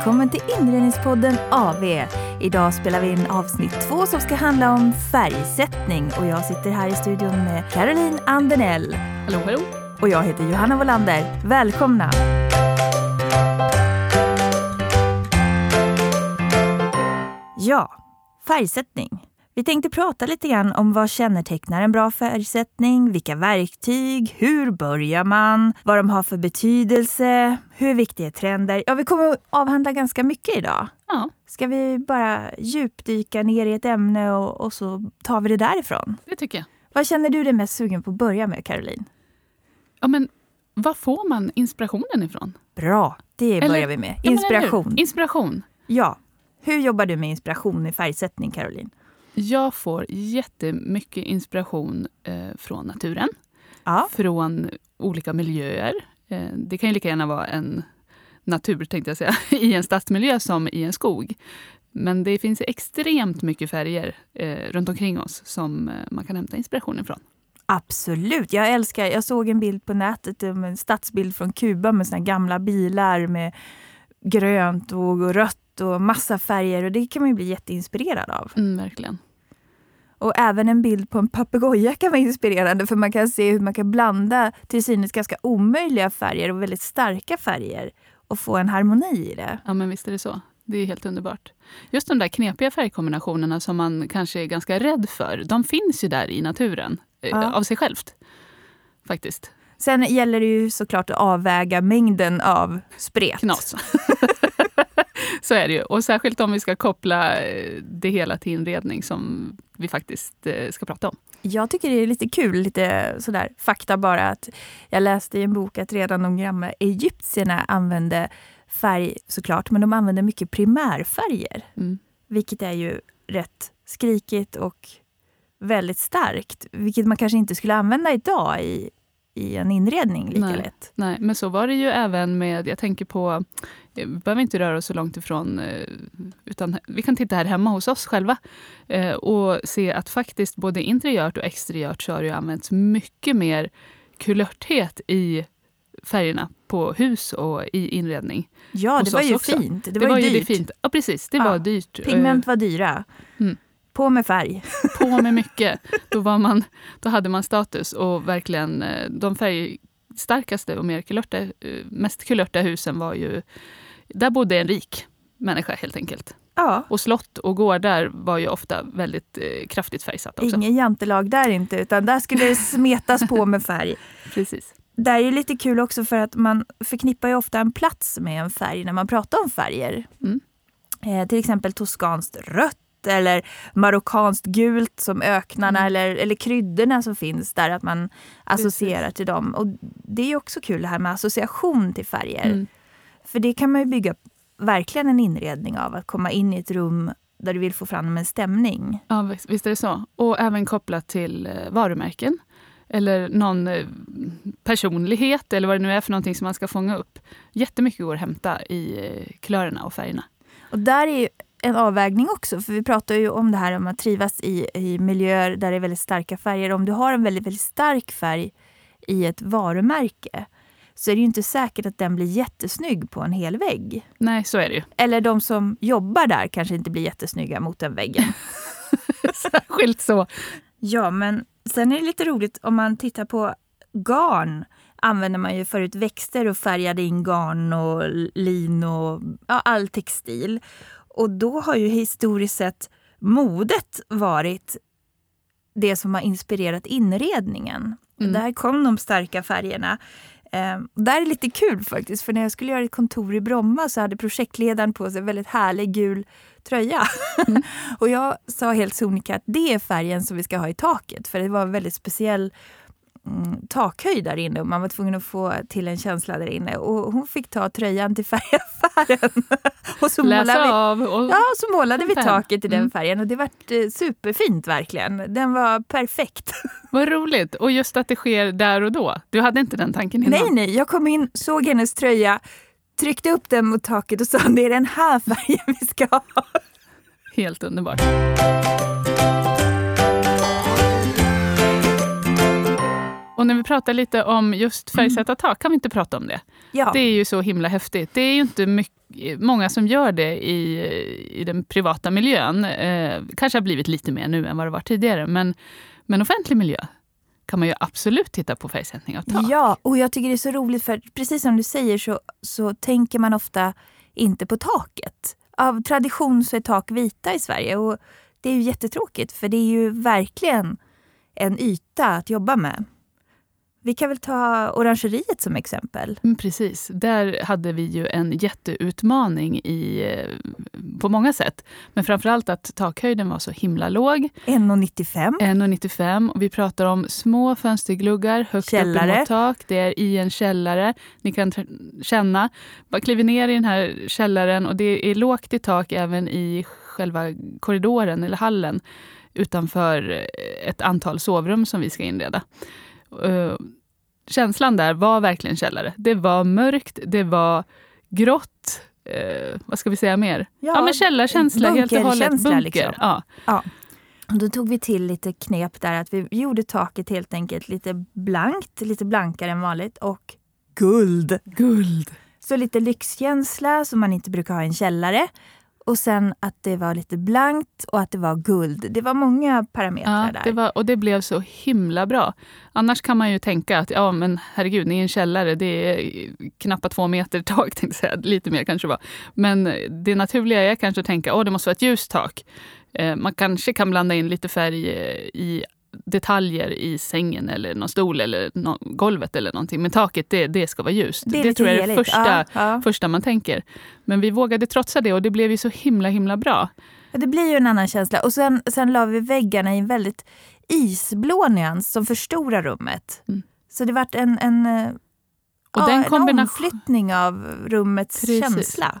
välkommen till Inredningspodden AV. Idag spelar vi in avsnitt två som ska handla om färgsättning och jag sitter här i studion med Caroline Andenell. Hallå, hallå. Och jag heter Johanna Wolander. Välkomna! Ja, färgsättning. Vi tänkte prata lite grann om vad kännetecknar en bra färgsättning, vilka verktyg, hur börjar man, vad de har för betydelse, hur viktiga är trender? Ja, vi kommer att avhandla ganska mycket idag. Ja, Ska vi bara djupdyka ner i ett ämne och, och så tar vi det därifrån? det tycker jag. Vad känner du dig mest sugen på att börja med, Caroline? Ja, men var får man inspirationen ifrån? Bra, det Eller- börjar vi med. Ja? Inspiration. Inspiration. Ja. Hur jobbar du med inspiration i färgsättning, Caroline? Jag får jättemycket inspiration eh, från naturen, Ja. från olika miljöer. Eh, det kan ju lika gärna vara en natur, tänkte jag säga, i en stadsmiljö som i en skog. Men det finns extremt mycket färger eh, runt omkring oss som eh, man kan hämta inspiration ifrån. Absolut. Jag älskar, jag såg en bild på nätet, en stadsbild från Kuba med såna gamla bilar med grönt och rött och massa färger. Och Det kan man ju bli jätteinspirerad av. Mm, verkligen. Och även en bild på en papegoja kan vara inspirerande för man kan se hur man kan blanda till synes ganska omöjliga färger och väldigt starka färger och få en harmoni i det. Ja, men visst är det så. Det är helt underbart. Just de där knepiga färgkombinationerna som man kanske är ganska rädd för, de finns ju där i naturen eh, Ja. av sig självt. Faktiskt. Sen gäller det ju såklart att avväga mängden av spret. Knas. Så är det ju. Och särskilt om vi ska koppla eh, det hela till inredning som vi faktiskt eh, ska prata om. Jag tycker det är lite kul, lite sådär fakta bara. att Jag läste i en bok att redan de gamla egyptierna använde färg såklart, men de använde mycket primärfärger. Mm. Vilket är ju rätt skrikigt och väldigt starkt. Vilket man kanske inte skulle använda idag i, i en inredning lika Nej. lätt. Nej, men så var det ju även med, jag tänker på, eh, vi behöver inte röra oss så långt ifrån, eh, utan vi kan titta här hemma hos oss själva eh, och se att faktiskt både interiört och exteriört så har det ju använts mycket mer kulörthet i färgerna på hus och i inredning. Ja, det var ju också. fint. Det, Det, var, var ju ju det dyrt. fint. Ja, precis. Det Ja. var dyrt. Pigment var dyra. Mm. På med färg. på med mycket. Då, var man, då hade man status och verkligen eh, de färgstarkaste och mer kulörta, eh, mest kulörta husen var ju... Där bodde en rik människa helt enkelt. Ja, Och slott och gårdar var ju ofta väldigt eh, kraftigt färgsatta också. ingen jantelag där inte, utan där skulle det smetas på med färg. Precis. Det här är lite kul också för att man förknippar ju ofta en plats med en färg när man pratar om färger. Mm. Eh, till exempel toskanskt rött eller marockanskt gult som öknarna Mm. eller, eller kryddorna som finns där, att man associerar till dem. Och det är också kul det här med association till färger. Mm. För det kan man ju bygga verkligen en inredning av, att komma in i ett rum där du vill få fram en stämning. Ja, visst- är det så. Och även kopplat till eh, varumärken. Eller någon eh, personlighet eller vad det nu är för någonting som man ska fånga upp. Jättemycket går att hämta i eh, kulörerna och färgerna. Och där är ju en avvägning också, för vi pratar ju om det här om att trivas i, i miljöer där det är väldigt starka färger. Om du har en väldigt, väldigt stark färg i ett varumärke så är det ju inte säkert att den blir jättesnygg på en hel vägg. Nej, så är det ju. Eller de som jobbar där kanske inte blir jättesnygga mot den väggen. Särskilt så. Ja, men sen är det lite roligt om man tittar på garn använder man ju förut växter och färgade in garn och lin och ja, all textil. Och då har ju historiskt sett modet varit det som har inspirerat inredningen. Mm. Där kom de starka färgerna. Eh, där är det lite kul faktiskt, för när jag skulle göra ett kontor i Bromma så hade projektledaren på sig en väldigt härlig gul tröja. och jag sa helt sonika att det är färgen som vi ska ha i taket, för det var en väldigt speciell mm, takhöjd där inne och man var tvungen att få till en känsla där inne. Och hon fick ta tröjan till färgaffären. och så målade vi, Läsa av. Och, Ja, så målade vi taket i den Mm. färgen och det vart eh, superfint verkligen. Den var perfekt. Vad roligt. Och just att det sker där och då. Du hade inte den tanken innan? Nej, nej, jag kom in, såg hennes tröja, tryckte upp den mot taket och sa det är den här färgen vi ska ha. Helt underbart. Och när vi pratar lite om just färgsätta tak, kan vi inte prata om det? Ja, Det är ju så himla häftigt. Det är ju inte mycket många som gör det i, i den privata miljön. Eh, kanske har blivit lite mer nu än vad det var tidigare. Men, men offentlig miljö kan man ju absolut titta på färgsättning av tak. Ja, och jag tycker det är så roligt för precis som du säger så, så tänker man ofta inte på taket. Av tradition så är tak vita i Sverige och det är ju jättetråkigt för det är ju verkligen en yta att jobba med. Vi kan väl ta orangeriet som exempel. Mm, precis. Där hade vi ju en jätteutmaning i, eh, på många sätt. Men framförallt att takhöjden var så himla låg. 1,95. 1,95. Och vi pratar om små fönstergluggar högt Källare. upp mot tak. Det är i en källare. Ni kan känna. Bara kliver ner i den här källaren och det är lågt i tak även i själva korridoren eller hallen utanför ett antal sovrum som vi ska inreda. Uh, känslan där var verkligen källare. Det var mörkt, det var grått. Uh, vad ska vi säga mer? Ja, ja men källarkänsla helt och hållet. bunkerkänsla, Bunker. liksom. Ja. Ja. Då tog vi till lite knep där att vi gjorde taket helt enkelt lite blankt, lite blankare än vanligt och guld. Guld. Så lite lyxkänsla som man inte brukar ha i en källare. Och sen att det var lite blankt och att det var guld. Det var många parametrar Ja, där. det var, och det blev så himla bra. Annars kan man ju tänka att ja, men herregud, ni är en källare. Det är knappt två meter tak, tänkte jag säga. Lite mer kanske var. Men det naturliga är kanske att tänka att det måste vara ett ljust tak. Eh, man kanske kan blanda in lite färg eh, i detaljer i sängen eller någon stol eller no golvet eller någonting. Men taket, det, det ska vara ljust. Det Det, tror jag är det första, Ja, första man tänker. Men vi vågade trotsa det och det blev ju så himla himla bra. Ja, Det blir ju en annan känsla. Och sen, sen la vi väggarna i en väldigt isblå nyans som förstorar rummet. Mm. Så det vart en, en, eh, Och ja, den en omflyttning av rummets Precis. känsla.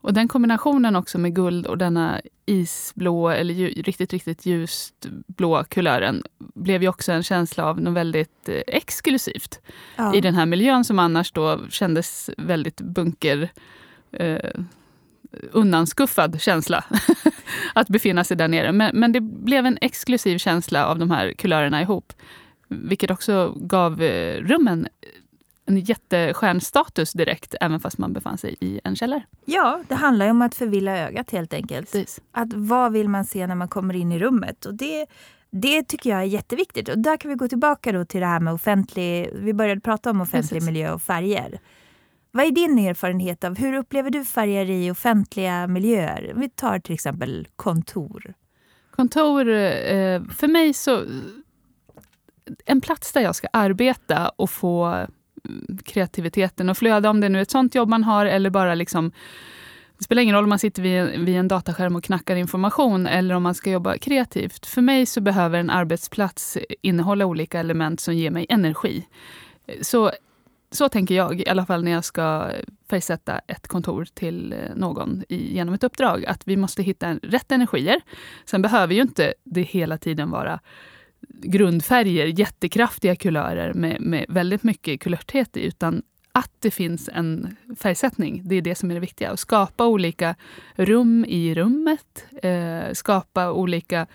Och den kombinationen också med guld och denna isblå eller ju, riktigt, riktigt ljust blå kulören blev ju också en känsla av något väldigt eh, exklusivt Ja. i den här miljön som annars då kändes väldigt bunker eh, undanskuffad känsla att befinna sig där nere. Men, men det blev en exklusiv känsla av de här kulörerna ihop. Vilket också gav eh, rummen en jättestjärnstatus direkt, även fast man befann sig i en källare. ja, det handlar ju om att förvilla ögat helt enkelt. Precis. Att vad vill man se när man kommer in i rummet? Och det, det tycker jag är jätteviktigt. Och där kan vi gå tillbaka då till det här med offentlig... Vi började prata om offentlig Precis. miljö och färger. Vad är din erfarenhet av hur upplever du färger i offentliga miljöer? Vi tar till exempel kontor. Kontor, eh, för mig så... En plats där jag ska arbeta och få kreativiteten att flöda, om det nu är ett sånt jobb man har eller bara liksom... Det spelar ingen roll om man sitter vid, vid en dataskärm och knackar information eller om man ska jobba kreativt. För mig så behöver en arbetsplats innehålla olika element som ger mig energi. Så, så tänker jag, i alla fall när jag ska färgsätta ett kontor till eh, någon i, genom ett uppdrag. Att vi måste hitta rätt energier. Sen behöver ju inte det hela tiden vara grundfärger, jättekraftiga kulörer med, med väldigt mycket kulörthet i, utan att det finns en färgsättning. Det är det som är det viktiga. Att skapa olika rum i rummet, eh, skapa olika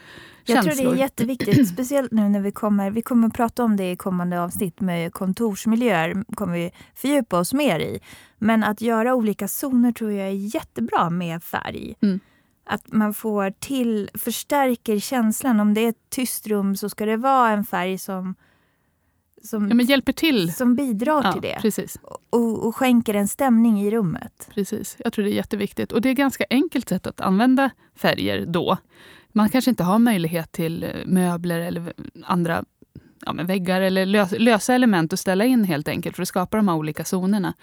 Jag känslor. tror det är jätteviktigt, speciellt nu när vi kommer, vi kommer att prata om det i kommande avsnitt med kontorsmiljöer, kommer vi fördjupa oss mer i. Men att göra olika zoner tror jag är jättebra med färg. Mm. Att man får till, förstärker känslan. Om det är ett tyst rum så ska det vara en färg som, som, Ja, men hjälper till. som bidrar Ja, till det. precis. Och, och skänker en stämning i rummet. Precis. Jag tror det är jätteviktigt. Och det är ett ganska enkelt sätt att använda färger då. Man kanske inte har möjlighet till eh, möbler eller andra ja, men väggar eller lös, lösa element att ställa in helt enkelt för att skapa de här olika zonerna.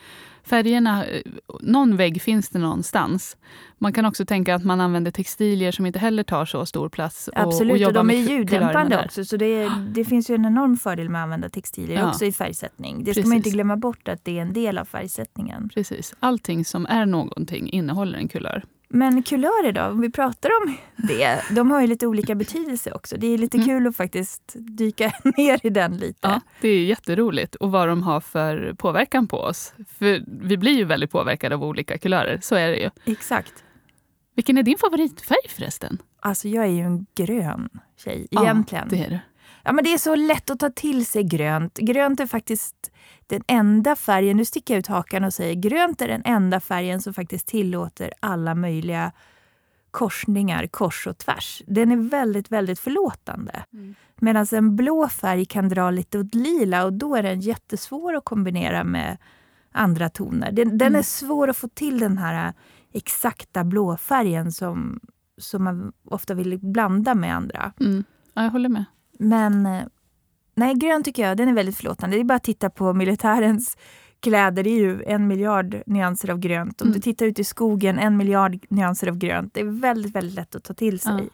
Färgerna, eh, någon vägg finns det någonstans. Man kan också tänka att man använder textilier som inte heller tar så stor plats. Absolut, och, och, jobbar de är ljuddämpande också. Så det, det finns ju en enorm fördel med att använda textilier Ja. också i färgsättning. Det ska Precis. man inte glömma bort att det är en del av färgsättningen. Precis. Allting som är någonting innehåller en kulör. Men kulörer då, om vi pratar om det. De har ju lite olika betydelse också. Det är lite Mm. kul att faktiskt dyka ner i den lite. Ja, det är jätteroligt och vad de har för påverkan på oss. För vi blir ju väldigt påverkade av olika kulörer, så är det ju. Exakt. Vilken är din favoritfärg förresten? Alltså jag är ju en grön tjej Ja, egentligen. det är det. Ja, men det är så lätt att ta till sig grönt. Grönt är faktiskt den enda färgen, nu sticker jag ut hakan och säger grönt är den enda färgen som faktiskt tillåter alla möjliga korsningar kors och tvärs. Den är väldigt, väldigt förlåtande. Mm. Medan en blå färg kan dra lite åt lila och då är den jättesvår att kombinera med andra toner. Den, den är mm. svår att få till den här exakta blåfärgen som, som man ofta vill blanda med andra. Mm. Ja, jag håller med. Men eh, nej, grön tycker jag den är väldigt förlåtande. Det är bara att titta på militärens kläder. Det är ju en miljard nyanser av grönt. Om mm. du tittar ut i skogen, en miljard nyanser av grönt. Det är väldigt, väldigt lätt att ta till sig. Ja.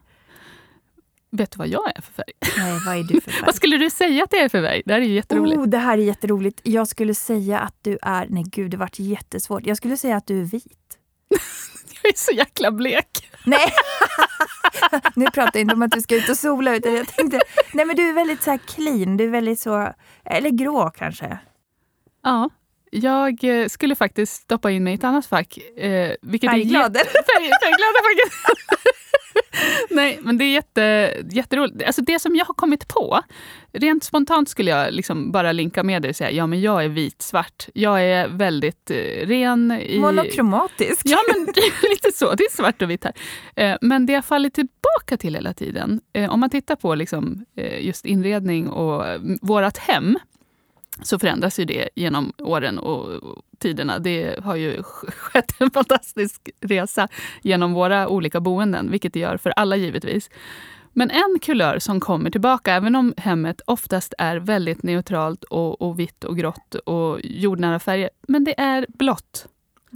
Vet du vad jag är för färg? Nej, vad är du för färg? vad skulle du säga att jag är för färg? Det här är jätteroligt. Oh, det här är jätteroligt. Jag skulle säga att du är... Nej gud, det vart jättesvårt. Jag skulle säga att du är vit. jag är så jäkla blek. Nej, nu pratar jag inte om att du ska ut och sola utan jag tänkte, nej men du är väldigt så clean, du är väldigt så, eller grå kanske. Ja, jag eh, skulle faktiskt stoppa in mig i ett annat fack. Eh, vilket färgglad? Är färg, färgglada facket. Nej, men det är jätte, jätteroligt. Alltså det som jag har kommit på, rent spontant skulle jag liksom bara linka med det och säga ja men jag är vit-svart. Jag är väldigt eh, ren. I... Monokromatisk. Ja, men lite så. Det är svart och vitt här. Eh, men det jag fallit tillbaka till hela tiden, eh, om man tittar på liksom, just inredning och mm, vårt hem, så förändras ju det genom åren och tiderna. Det har ju skett en fantastisk resa genom våra olika boenden, vilket det gör för alla givetvis. Men en kulör som kommer tillbaka, även om hemmet oftast är väldigt neutralt och, och vitt och grått och jordnära färger, men det är blått.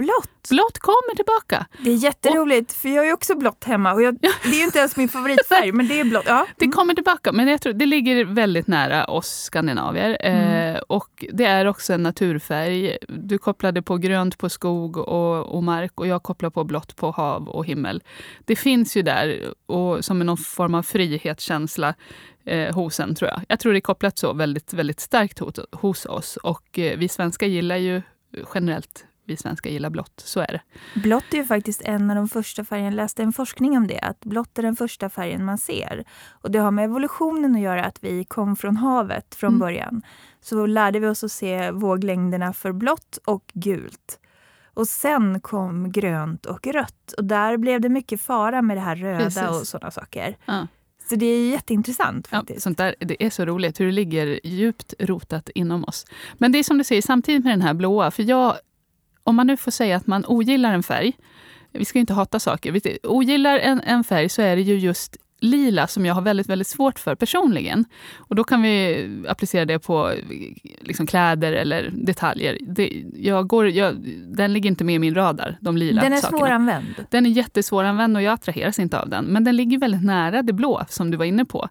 Blått? Blått kommer tillbaka. Det är jätteroligt, och, för jag är också blått hemma. Och jag, det är ju inte ens min favoritfärg, men det är blått. Ja. Det kommer tillbaka, men jag tror det ligger väldigt nära oss skandinavier. Mm. Eh, och det är också en naturfärg. Du kopplade på grönt på skog och, och, mark och jag kopplar på blått på hav och himmel. Det finns ju där och som någon form av frihetskänsla eh, hos en, tror jag. Jag tror det är kopplat så väldigt, väldigt starkt hos, hos oss. Och eh, vi svenskar gillar ju generellt vi svenskar gillar blått. Så är det. Blått är ju faktiskt en av de första färgerna. Jag läste en forskning om det. Att blått är den första färgen man ser. Och det har med evolutionen att göra, att vi kom från havet från mm. början. Så lärde vi oss att se våglängderna för blått och gult. Och sen kom grönt och rött. Och där blev det mycket fara med det här röda Precis. och sådana saker. Ja. Så det är jätteintressant. Faktiskt. Ja, sånt där, det är så roligt hur det ligger djupt rotat inom oss. Men det är som du säger, samtidigt med den här blåa. För jag om man nu får säga att man ogillar en färg, vi ska inte hata saker, ogillar en, en färg så är det ju just lila som jag har väldigt, väldigt svårt för personligen. Och då kan vi applicera det på liksom kläder eller detaljer. Det, jag går, jag, den ligger inte med i min radar, de lila Den är sakerna. svåranvänd. Den är jättesvåranvänd och jag attraheras inte av den. Men den ligger väldigt nära det blå, som du var inne på.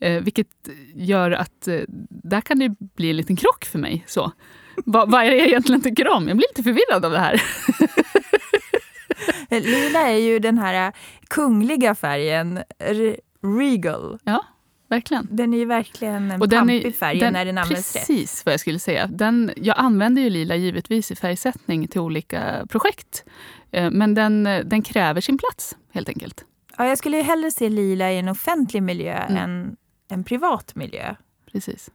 Eh, vilket gör att eh, där kan det bli en liten krock för mig. Så. Va, vad är det jag egentligen tycker om? Jag blir lite förvirrad av det här. Lila är ju den här kungliga färgen, regal. Ja, verkligen. Den är ju verkligen en och pampig är, färg den, när den används rätt. Precis vad jag skulle säga. Den, jag använder ju lila givetvis i färgsättning till olika projekt. Eh, men den, den kräver sin plats helt enkelt. Ja, jag skulle hellre se lila i en offentlig miljö mm. än en privat miljö. Precis.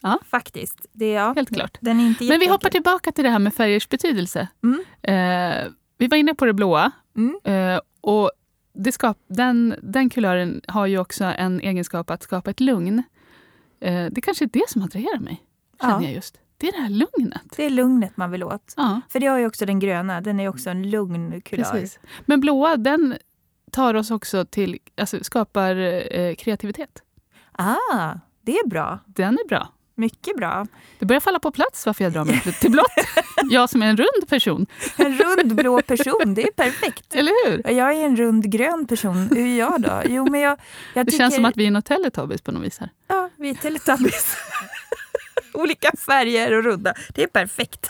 Ja. Faktiskt. Det, ja. Helt klart. Den är inte Men vi hoppar tillbaka till det här med färgers betydelse. Mm. Eh, vi var inne på det blåa. Mm. Eh, och det skap, den, den kulören har ju också en egenskap att skapa ett lugn. Eh, det kanske är det som attraherar mig. Känner ja. jag just. Det är det här lugnet. Det är lugnet man vill åt. Ja. För det har ju också den gröna. Den är också en lugn kulör. Precis. Men blåa, den tar oss också till, alltså skapar eh, kreativitet. Ah, det är bra. Den är bra. Mycket bra. Det börjar falla på plats varför jag drar mig till blått. Jag som är en rund person. En rund blå person, det är perfekt. Eller hur? Jag är en rund grön person. Hur är jag då? Jo, men jag, jag det tycker... känns som att vi är något Teletubbies på något vis här. Ja, vi är Teletubbies. Olika färger och runda. Det är perfekt.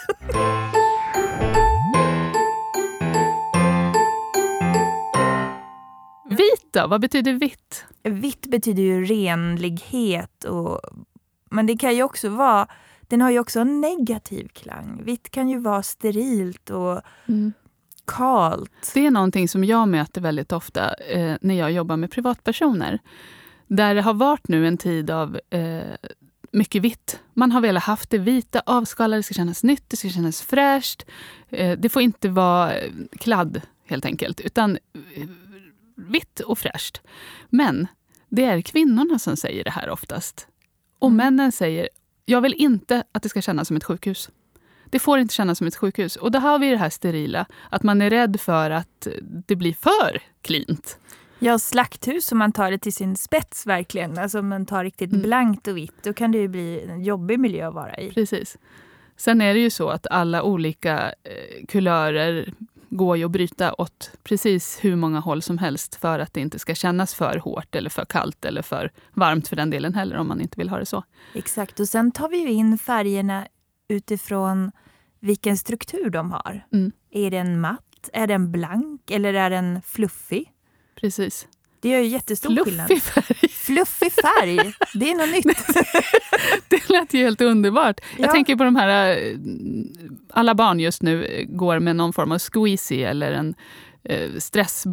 Vitt då? Vad betyder vitt? Vitt betyder ju renlighet och men det kan ju också vara, den har ju också en negativ klang. Vitt kan ju vara sterilt och mm. kalt. Det är någonting som jag möter väldigt ofta eh, när jag jobbar med privatpersoner. Där det har varit nu en tid av eh, mycket vitt. Man har velat haft det vita avskalade, det ska kännas nytt, det ska kännas fräscht. Eh, det får inte vara eh, kladd helt enkelt, utan eh, vitt och fräscht. Men det är kvinnorna som säger det här oftast. Och Mm. männen säger, jag vill inte att det ska kännas som ett sjukhus. Det får inte kännas som ett sjukhus. Och då har vi det här sterila, att man är rädd för att det blir för cleant. Ja, slakthus om man tar det till sin spets verkligen. Alltså om man tar riktigt Mm. blankt och vitt, då kan det ju bli en jobbig miljö att vara i. Precis. Sen är det ju så att alla olika eh, kulörer går ju att bryta åt precis hur många håll som helst för att det inte ska kännas för hårt eller för kallt eller för varmt för den delen heller om man inte vill ha det så. Exakt, och sen tar vi ju in färgerna utifrån vilken struktur de har. Mm. Är den matt? Är den blank? Eller är den fluffig? Precis. Det gör ju jättestor skillnad. Fluffig färg. Fluffig färg, det är något nytt. Det lät ju helt underbart. Jag Ja. tänker på de här... eh, Alla barn just nu eh, går med någon form av squeezy eller en eh, stress...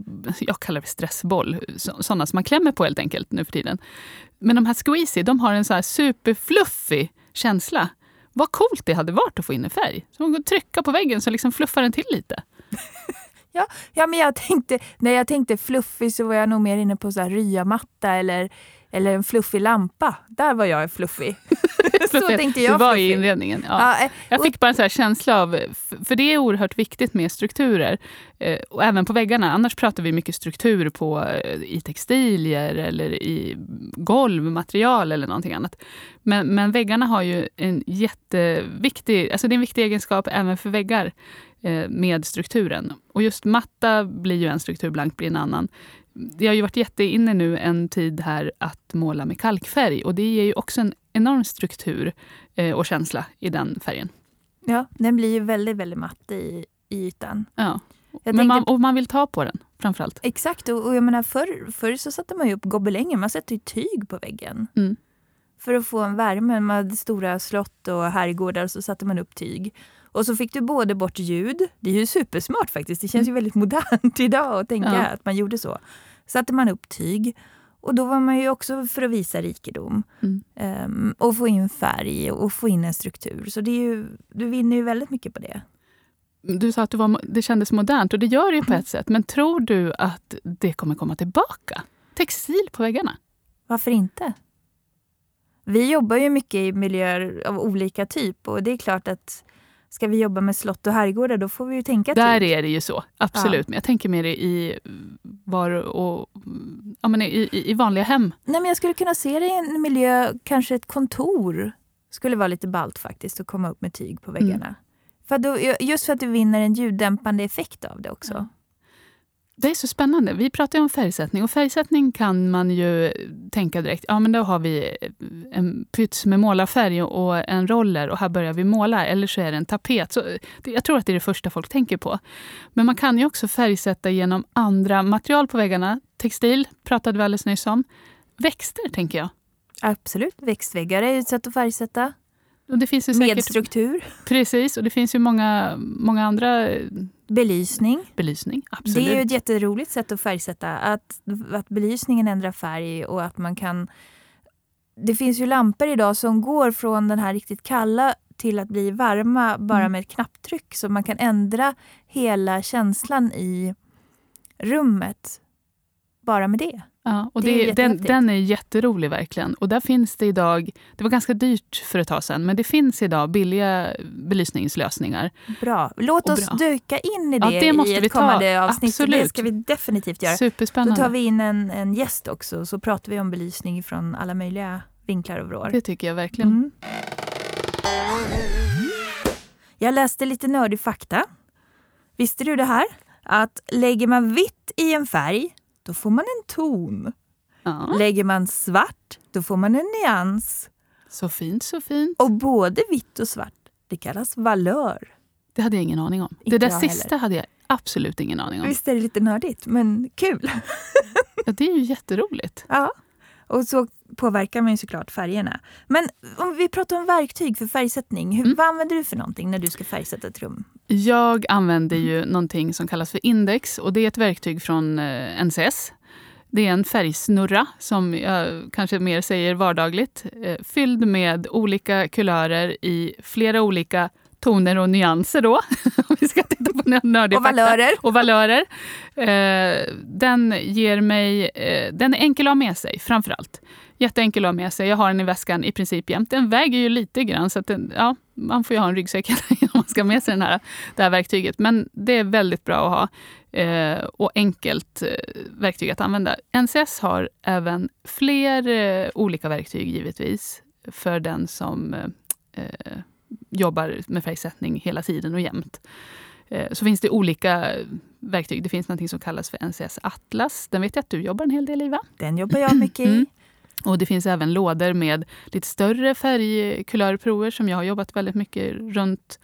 Jag kallar det stressboll. Så- Såna som man klämmer på helt enkelt nu för tiden. Men de här squeezy, de har en så här superfluffig känsla. Vad coolt det hade varit att få in en färg. Så man kan trycka på väggen så liksom fluffar den till lite. Ja, men jag tänkte, när jag tänkte fluffig så var jag nog mer inne på så här ryamatta eller, eller en fluffig lampa. Där var jag fluffig. så tänkte jag Du var i fluffig. inredningen. Ja. Ja, eh, Jag fick bara en så här känsla av, för det är oerhört viktigt med strukturer. Eh, och även på väggarna. Annars pratar vi mycket struktur på, eh, i textilier eller i golvmaterial eller någonting annat. Men, men väggarna har ju en jätteviktig, alltså det är en viktig egenskap även för väggar med strukturen. Och just matta blir ju en struktur, blank blir en annan. Det har ju varit jätteinne nu en tid här att måla med kalkfärg och det ger ju också en enorm struktur eh, och känsla i den färgen. Ja, den blir ju väldigt, väldigt matt i, i ytan. Ja. Men man, tänkte- och man vill ta på den framförallt. Exakt, och, och jag menar förr, förr så satte man ju upp gobelänger, man satte ju tyg på väggen. Mm. För att få en värme. Man hade stora slott och herrgårdar så satte man upp tyg. Och så fick du både bort ljud, det är ju supersmart faktiskt, det känns ju väldigt modernt idag att tänka Mm. Ja. att man gjorde så. Satte man upp tyg och då var man ju också för att visa rikedom. Mm. Ehm, och få in färg och få in en struktur. Så det är ju, du vinner ju väldigt mycket på det. Du sa att det, var, det kändes modernt och det gör det ju på ett sätt. Men tror du att det kommer komma tillbaka? Textil på väggarna? Varför inte? Vi jobbar ju mycket i miljöer av olika typ och det är klart att ska vi jobba med slott och herrgårdar då får vi ju tänka Där tyg. är det ju så, absolut. Men jag tänker mer i, var och, ja, men i, i, vanliga hem. Nej, men jag skulle kunna se det i en miljö, kanske ett kontor. skulle vara lite ballt faktiskt att komma upp med tyg på väggarna. För då, just för att du vinner en ljuddämpande effekt av det också. Ja. Det är så spännande. Vi pratar ju om färgsättning och färgsättning kan man ju tänka direkt, ja men då har vi en pyts med målarfärg och en roller och här börjar vi måla. Eller så är det en tapet. Så jag tror att det är det första folk tänker på. Men man kan ju också färgsätta genom andra material på väggarna. Textil pratade vi alldeles nyss om. Växter tänker jag. Absolut. Växtväggar är ett sätt att färgsätta. Och det finns ju säkert, Medstruktur, precis, och det finns ju många, många andra eh, belysning. belysning. Absolut. Det är ju ett jätteroligt sätt att färgsätta. Att, att belysningen ändrar färg och att man kan... Det finns ju lampor idag som går från den här riktigt kalla till att bli varma bara Mm. med ett knapptryck. Så man kan ändra hela känslan i rummet bara med det. Ja, och Det det, den, den är jätterolig verkligen. Och där finns det idag, det var ganska dyrt för ett tag sedan, men det finns idag billiga belysningslösningar. Bra. Låt oss bra. dyka in i Ja, det, det måste i vi ett ta. kommande avsnitt. Det Absolut. ska vi definitivt göra. Då Superspännande. tar vi in en, en gäst också så pratar vi om belysning från alla möjliga vinklar och vrår. Det tycker jag verkligen. Mm. Jag läste lite nördig fakta. Visste du det här? Att lägger man vitt i en färg, då får man en ton. Ja, Lägger man svart, då får man en nyans. så fint, så fint. Och både vitt och svart, det kallas valör. Det hade jag ingen aning om. Inte det där sista hade jag absolut ingen aning om. Visst är det lite nördigt, men kul. Ja, det är ju jätteroligt. Ja. Och så påverkar man ju såklart färgerna. Men om vi pratar om verktyg för färgsättning. Hur, Mm. Vad använder du för någonting när du ska färgsätta ett rum? Jag använder ju någonting som kallas för index och det är ett verktyg från eh, NCS. Det är en färgsnurra som jag kanske mer säger vardagligt. Eh, fylld med olika kulörer i flera olika toner och nyanser då. Vi ska titta på nördig Och valörer. Och valörer. Eh, den ger mig... Eh, den är enkel att ha med sig, framför allt. Jätteenkel att ha med sig. Jag har den i väskan i princip jämt. Den väger ju lite grann, så den, ja, man får ju ha en ryggsäck om man ska ha med sig den här, det här verktyget. Men det är väldigt bra att ha eh, och enkelt eh, verktyg att använda. NCS har även fler eh, olika verktyg givetvis för den som eh, jobbar med färgsättning hela tiden och jämt. Eh, så finns det olika verktyg. Det finns något som kallas för NCS Atlas. Den vet jag att du jobbar en hel del i, va? Den jobbar jag mycket i. Mm. Och Det finns även lådor med lite större färgkulörprover som jag har jobbat väldigt mycket runt.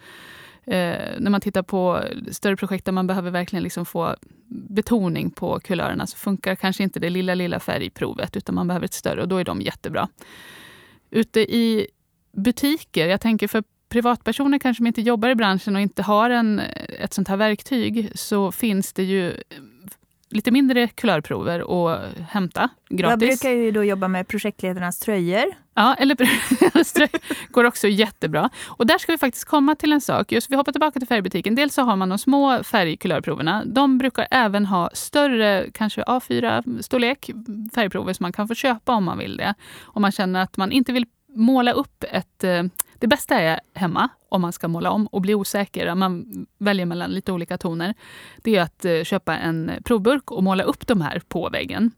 Eh, när man tittar på större projekt där man behöver verkligen liksom få betoning på kulörerna så funkar kanske inte det lilla, lilla färgprovet utan man behöver ett större och då är de jättebra. Ute i butiker, jag tänker för privatpersoner kanske som inte jobbar i branschen och inte har en, ett sånt här verktyg så finns det ju lite mindre kulörprover att hämta gratis. Jag brukar ju då jobba med projektledarnas tröjor. Ja, eller går också jättebra. Och där ska vi faktiskt komma till en sak. Just vi hoppar tillbaka till färgbutiken. Dels så har man de små färgkulörproverna. De brukar även ha större, kanske A4-storlek, färgprover som man kan få köpa om man vill det. Om man känner att man inte vill måla upp ett eh, det bästa är hemma, om man ska måla om och bli osäker, om man väljer mellan lite olika toner, det är att eh, köpa en provburk och måla upp de här på väggen.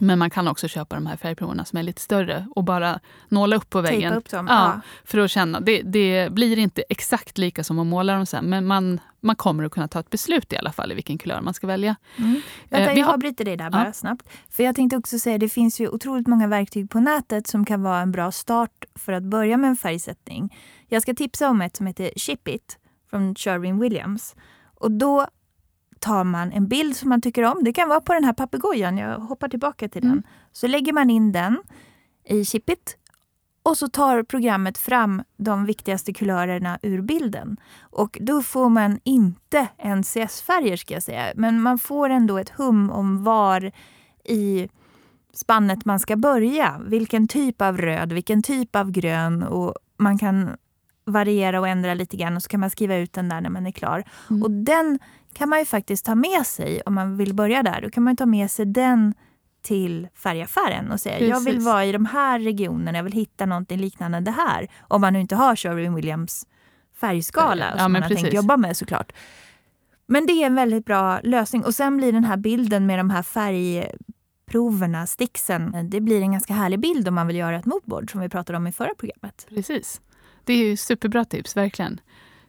Men man kan också köpa de här färgproverna som är lite större och bara nåla upp på väggen. Upp dem, ja, ja. För att känna. Det, det, blir inte exakt lika som att måla dem sen, men man, man kommer att kunna ta ett beslut i alla fall i vilken kulör man ska välja. Mm. Vänta, eh, jag avbryter dig där bara ja. snabbt. För jag tänkte också säga, det finns ju otroligt många verktyg på nätet som kan vara en bra start för att börja med en färgsättning. Jag ska tipsa om ett som heter Shipit från Sherwin Williams. Och då tar man en bild som man tycker om. Det kan vara på den här papegojan, jag hoppar tillbaka till mm. den. Så lägger man in den i chippet och så tar programmet fram de viktigaste kulörerna ur bilden. Och då får man inte NCS-färger ska jag säga, men man får ändå ett hum om var i spannet man ska börja. Vilken typ av röd, vilken typ av grön och man kan variera och ändra lite grann och så kan man skriva ut den där när man är klar. Mm. Och den kan man ju faktiskt ta med sig om man vill börja där. Då kan man ta med sig den till färgaffären och säga Precis. jag vill vara i de här regionerna, jag vill hitta någonting liknande det här. Om man nu inte har Sherwin Williams färgskala ja, som man har tänkt jobba med såklart. Men det är en väldigt bra lösning. Och sen blir den här bilden med de här färgproverna, sticksen, det blir en ganska härlig bild om man vill göra ett moodboard som vi pratade om i förra programmet. Precis. Det är ju superbra tips, verkligen.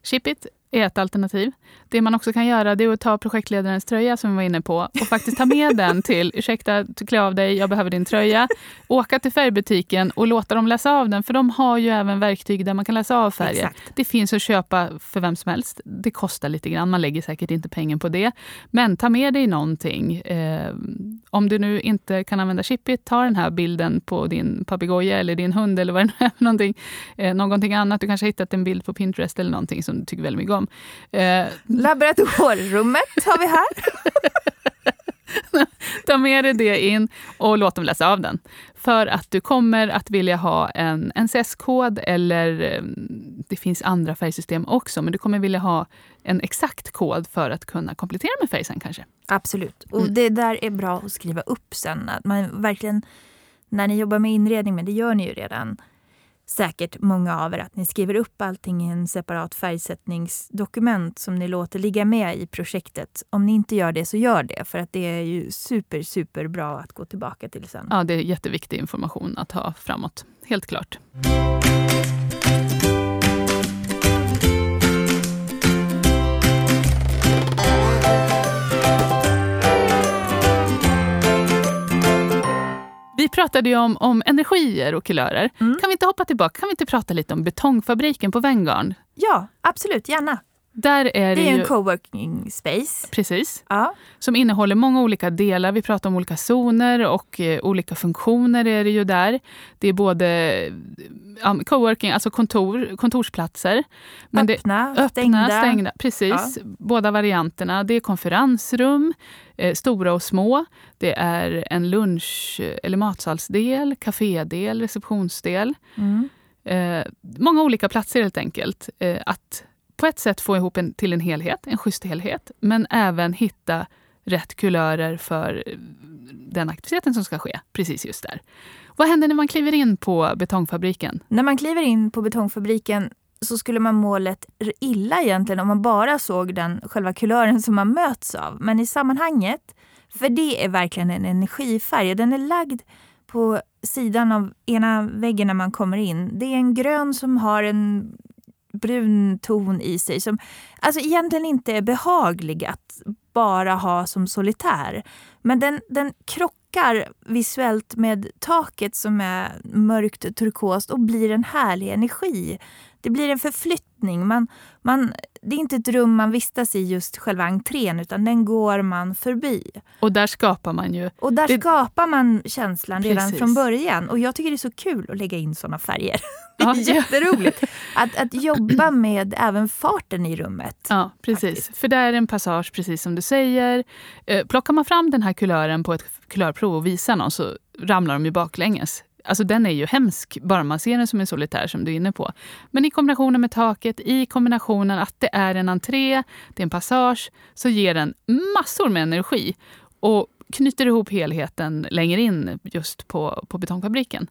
Shipit är ett alternativ. Det man också kan göra det är att ta projektledarens tröja som vi var inne på och faktiskt ta med den till, ursäkta, klä av dig, jag behöver din tröja. Åka till färgbutiken och låta dem läsa av den, för de har ju även verktyg där man kan läsa av färger. Exakt. Det finns att köpa för vem som helst. Det kostar lite grann, man lägger säkert inte pengar på det. Men ta med dig någonting. Eh, om du nu inte kan använda Chippit, ta den här bilden på din papegoja eller din hund eller vad det nu är någonting. Eh, någonting annat. Du kanske har hittat en bild på Pinterest eller någonting som du tycker väldigt mycket om. Eh, Laboratorierummet har vi här. Ta med dig det in och låt dem läsa av den. För att du kommer att vilja ha en NCS-kod eller eh, det finns andra färgsystem också, men du kommer vilja ha en exakt kod för att kunna komplettera med färg sen kanske. Absolut. Och mm. det där är bra att skriva upp sen. Att man verkligen, när ni jobbar med inredning, men det gör ni ju redan, säkert många av er att ni skriver upp allting i en separat färgsättningsdokument som ni låter ligga med i projektet. Om ni inte gör det, så gör det. För att det är ju super, super bra att gå tillbaka till sen. Ja, det är jätteviktig information att ha framåt. Helt klart. Vi pratade ju om, om energier och kulörer. Mm. Kan vi inte hoppa tillbaka? Kan vi inte prata lite om betongfabriken på Venngarn? Ja, absolut. Gärna. Där är det, Det är ju, en coworking space. precis, Ja. som innehåller många olika delar. Vi pratar om olika zoner och eh, olika funktioner är det ju där. Det är både ja, coworking, alltså kontor, kontorsplatser. Men det, öppna, öppna, stängda. stängda. Precis, båda varianterna. Det är konferensrum, eh, stora och små. Det är en lunch eller matsalsdel, kafédel, receptionsdel. Mm. Eh, många olika platser helt enkelt. Eh, att på ett sätt få ihop en, till en helhet, en schysst helhet, men även hitta rätt kulörer för eh, den aktiviteten som ska ske precis just där. Vad händer när man kliver in på betongfabriken? När man kliver in på betongfabriken så skulle man må lätt illa egentligen om man bara såg den själva kulören som man möts av. Men i sammanhanget, för det är verkligen en energifärg. Den är lagd på sidan av ena väggen när man kommer in. Det är en grön som har en brun ton i sig som alltså egentligen inte är behaglig att bara ha som solitär. Men den, den krockar visuellt med taket som är mörkt turkost och blir en härlig energi. Det blir en förflyttning. Man, man, det är inte ett rum man vistas i just själva entrén utan den går man förbi. Och där skapar man ju... Och där Det- skapar man känslan redan Precis. från början. Och jag tycker det är så kul att lägga in såna färger. Det är Ja, jätteroligt att, att jobba med även farten i rummet. Ja, precis. Faktiskt. För där är en passage, precis som du säger. Eh, plockar man fram den här kulören på ett kulörprov och visar någon så ramlar de ju baklänges. Alltså den är ju hemsk, bara man ser den som en solitär som du är inne på. Men i kombinationen med taket, i kombinationen att det är en entré, det är en passage, så ger den massor med energi. Och knyter ihop helheten längre in just på, på betongfabriken.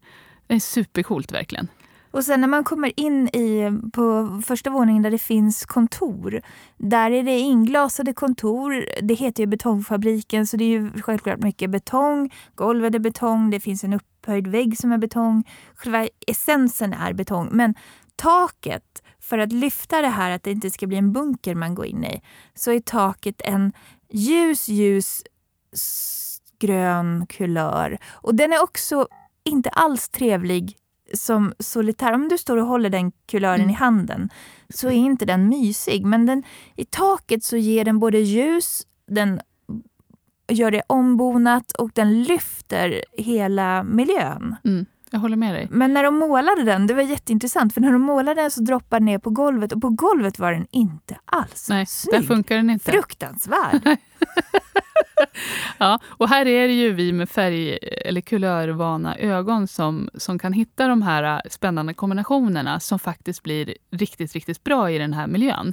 Det är supercoolt verkligen. Och sen när man kommer in i, på första våningen där det finns kontor. Där är det inglasade kontor. Det heter ju betongfabriken så det är ju självklart mycket betong. Golvet är betong, det finns en upphöjd vägg som är betong. Själva essensen är betong. Men taket, för att lyfta det här att det inte ska bli en bunker man går in i, så är taket en ljus, ljus grön kulör. Och den är också inte alls trevlig som solitär. Om du står och håller den kulören Mm. i handen så är inte den mysig. Men den, i taket så ger den både ljus, den gör det ombonat och den lyfter hela miljön. Mm, jag håller med dig. Men när de målade den, det var jätteintressant, för när de målade den så droppade den ner på golvet och på golvet var den inte alls Nej, där snygg. funkar den inte. Fruktansvärd. Ja, och här är det ju vi med färg eller kulörvana ögon som, som kan hitta de här äh, spännande kombinationerna som faktiskt blir riktigt, riktigt bra i den här miljön.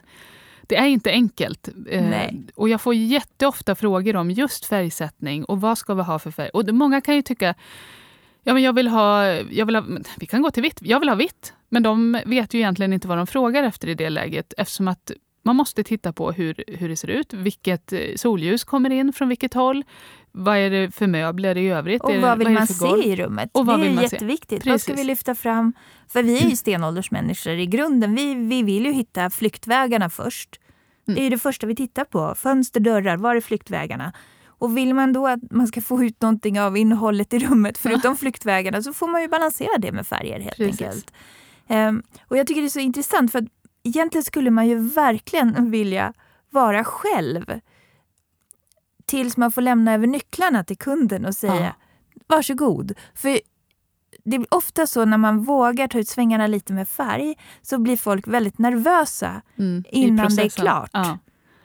Det är inte enkelt. Eh. Och jag får jätteofta frågor om just färgsättning och vad ska vi ha för färg? Och många kan ju tycka Ja, men jag vill ha, jag vill ha, vi kan gå till vitt. Jag vill ha vitt. Men de vet ju egentligen inte vad de frågar efter i det läget eftersom att man måste titta på hur, hur det ser ut. Vilket eh, solljus kommer in från vilket håll? Vad är det för möbler i övrigt? Och vad vill det man se i rummet? Och vad det är se? jätteviktigt. Vad ska vi Precis. lyfta fram? För vi är ju stenåldersmänniskor i grunden. Vi, vi vill ju hitta flyktvägarna först. Mm. Det är ju det första vi tittar på. Fönster, dörrar, var är flyktvägarna? Och vill man då att man ska få ut någonting av innehållet i rummet förutom flyktvägarna så får man ju balansera det med färger helt Precis. enkelt. Ehm, och jag tycker det är så intressant för att egentligen skulle man ju verkligen vilja vara själv tills man får lämna över nycklarna till kunden och säga Ja. varsågod. För det är ofta så när man vågar ta ut svängarna lite med färg så blir folk väldigt nervösa. Mm, innan det är klart. Ja.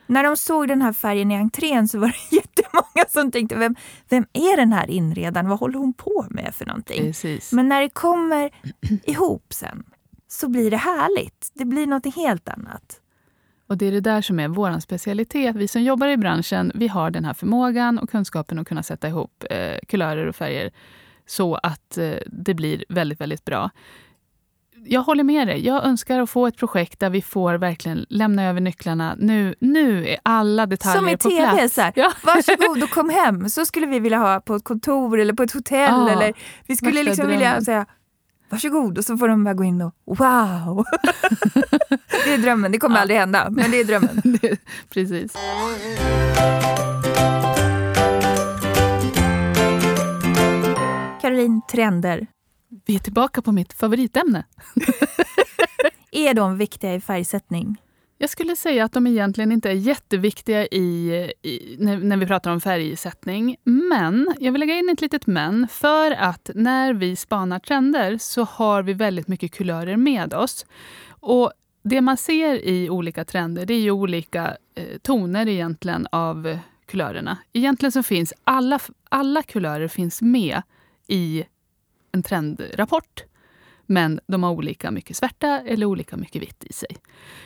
När de såg den här färgen i entrén så var det jättemånga som tänkte vem, vem är den här inredaren? Vad håller hon på med för någonting? Precis. Men när det kommer ihop sen så blir det härligt. Det blir något helt annat. Och det är det där som är vår specialitet. Vi som jobbar i branschen, vi har den här förmågan och kunskapen att kunna sätta ihop eh, kulörer och färger så att eh, det blir väldigt, väldigt bra. Jag håller med dig. Jag önskar att få ett projekt där vi får verkligen lämna över nycklarna. Nu, nu är alla detaljer Som i på tv, plats. så här, Ja. varsågod och kom hem. Så skulle vi vilja ha på ett kontor eller på ett hotell. Ja, eller vi skulle liksom vilja säga varsågod och så får de bara gå in och wow. det är drömmen, det kommer Ja. aldrig hända, men det är drömmen. Det- Precis. Caroline, trender. Vi är tillbaka på mitt favoritämne. Är de viktiga i färgsättning? Jag skulle säga att de egentligen inte är jätteviktiga i, i, när, när vi pratar om färgsättning. Men, jag vill lägga in ett litet men. För att när vi spanar trender så har vi väldigt mycket kulörer med oss. Och det man ser i olika trender det är ju olika eh, toner egentligen av kulörerna. Egentligen så finns alla, alla kulörer finns med i en trendrapport. Men de har olika mycket svärta eller olika mycket vitt i sig.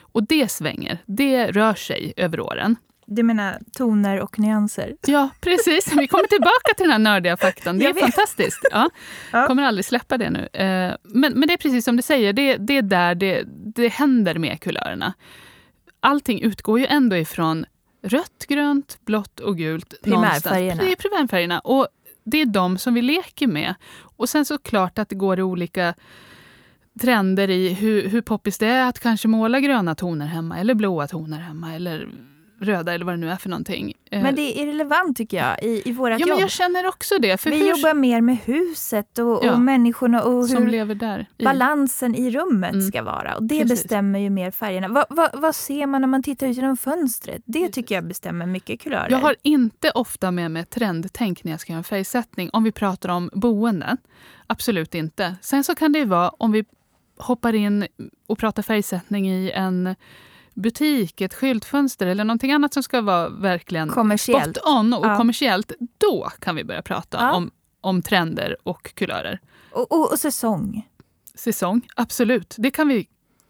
Och det svänger. Det rör sig över åren. Du menar toner och nyanser? Ja, precis. Vi kommer tillbaka till den här nördiga faktan. Det är fantastiskt. Ja. ja. kommer aldrig släppa det nu. Eh, men, men det är precis som du säger, det, det är där det, det händer med kulörerna. Allting utgår ju ändå ifrån rött, grönt, blått och gult. Primärfärgerna. Det är primärfärgerna. Och det är de som vi leker med. Och sen såklart att det går i olika trender i hur, hur poppis det är att kanske måla gröna toner hemma eller blåa toner hemma eller röda eller vad det nu är för någonting. Eh, men det är relevant tycker jag i, i vårt ja, jobb. Men jag känner också det. För vi hur... jobbar mer med huset och, ja, och människorna och hur lever där i. balansen i rummet mm. ska vara. Och det Precis. bestämmer ju mer färgerna. Va, va, vad ser man när man tittar ut genom fönstret? Det tycker jag bestämmer mycket kulörer. Jag har inte ofta med mig trendtänk när jag ska göra en färgsättning. Om vi pratar om boenden. Absolut inte. Sen så kan det ju vara om vi hoppar in och pratar färgsättning i en butik, ett skyltfönster eller någonting annat som ska vara verkligen kommersiellt. spot on och ja. kommersiellt, då kan vi börja prata ja. om, om trender och kulörer. Och, och, och, säsong. Säsong, absolut. Det kan vi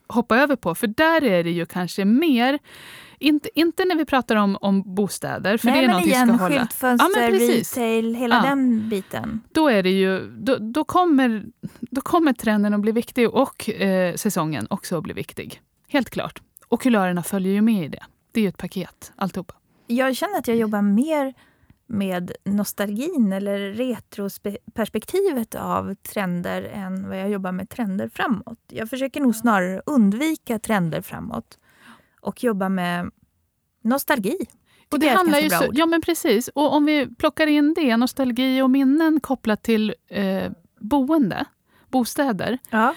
hoppa över på, för där är det ju kanske mer inte, inte när vi pratar om, om bostäder. För Nej, det är men igen, ska hålla. skyltfönster, ja, retail, hela ja. den biten. Då, är det ju, då, då, kommer, då kommer trenden att bli viktig och eh, säsongen också att bli viktig. Helt klart. Och kulörerna följer ju med i det. Det är ju ett paket, alltihopa. Jag känner att jag jobbar mer med nostalgin eller retroperspektivet av trender än vad jag jobbar med trender framåt. Jag försöker nog snarare undvika trender framåt och jobba med nostalgi. Och det handlar ju så, ja men precis. Och om vi plockar in det, nostalgi och minnen kopplat till eh, boende, bostäder. Ja.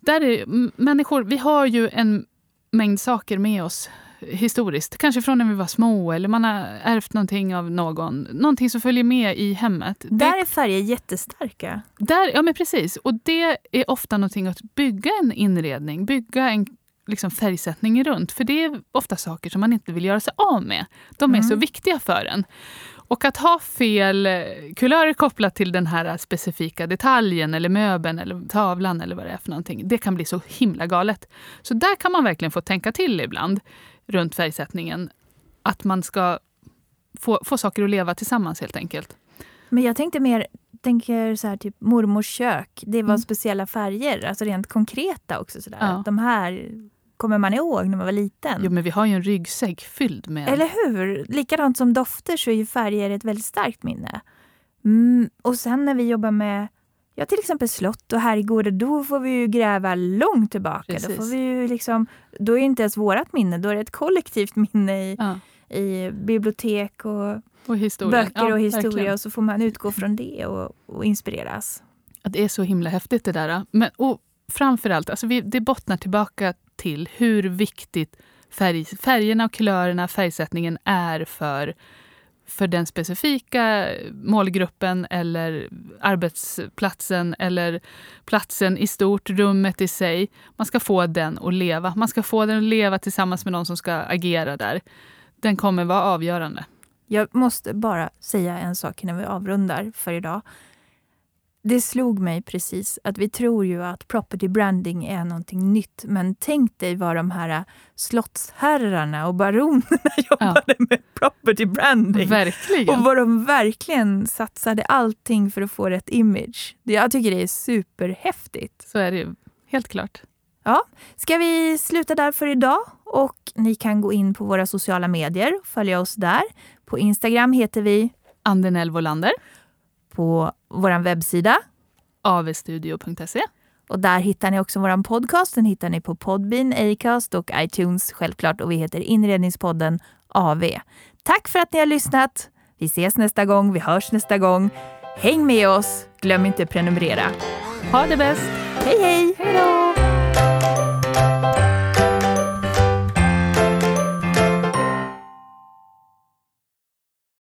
Där är, människor, vi har ju en mängd saker med oss historiskt. Kanske från när vi var små eller man har ärvt någonting av någon. Någonting som följer med i hemmet. Där det, är färger jättestarka. Där, ja men precis. Och det är ofta någonting att bygga en inredning, bygga en liksom färgsättning runt. För det är ofta saker som man inte vill göra sig av med. De är mm. så viktiga för en. Och att ha fel eh, kulörer kopplat till den här specifika detaljen eller möbeln eller tavlan eller vad det är för någonting, det kan bli så himla galet. Så där kan man verkligen få tänka till ibland runt färgsättningen. Att man ska få, få saker att leva tillsammans helt enkelt. Men jag tänkte mer, tänker så här, typ mormors kök. Det var mm. speciella färger, alltså rent konkreta också. Sådär. Ja. De här kommer man ihåg när man var liten. Jo, men vi har ju en ryggsäck fylld med... Eller hur? Likadant som dofter så är ju färger ett väldigt starkt minne. Mm, och sen när vi jobbar med ja, till exempel slott och herrgårdar, då får vi ju gräva långt tillbaka. Då, får vi ju liksom, då är det inte ens vårt minne, då är det ett kollektivt minne i, ja. i bibliotek och, och böcker ja, och historia. Verkligen. Och så får man utgå från det och, och inspireras. det är så himla häftigt det där. Men, och framförallt, alltså vi, det bottnar tillbaka till hur viktigt färg, färgerna och kulörerna, färgsättningen är för, för den specifika målgruppen eller arbetsplatsen eller platsen i stort, rummet i sig. Man ska få den att leva. Man ska få den att leva tillsammans med någon som ska agera där. Den kommer vara avgörande. Jag måste bara säga en sak innan vi avrundar för idag. Det slog mig precis att vi tror ju att property branding är någonting nytt. Men tänk dig vad de här slottsherrarna och baronerna jobbade ja. med property branding. Verkligen. Och vad de verkligen satsade allting för att få rätt image. Jag tycker det är superhäftigt. Så är det ju. Helt klart. Ja, ska vi sluta där för idag? Och ni kan gå in på våra sociala medier och följa oss där. På Instagram heter vi Andenell Volander på vår webbsida. avstudio.se. Och där hittar ni också vår podcast. Den hittar ni på Podbean, Acast och iTunes självklart. Och vi heter Inredningspodden AV. Tack för att ni har lyssnat. Vi ses nästa gång, vi hörs nästa gång. Häng med oss! Glöm inte att prenumerera. Ha det bäst! Hej hej! Hej då!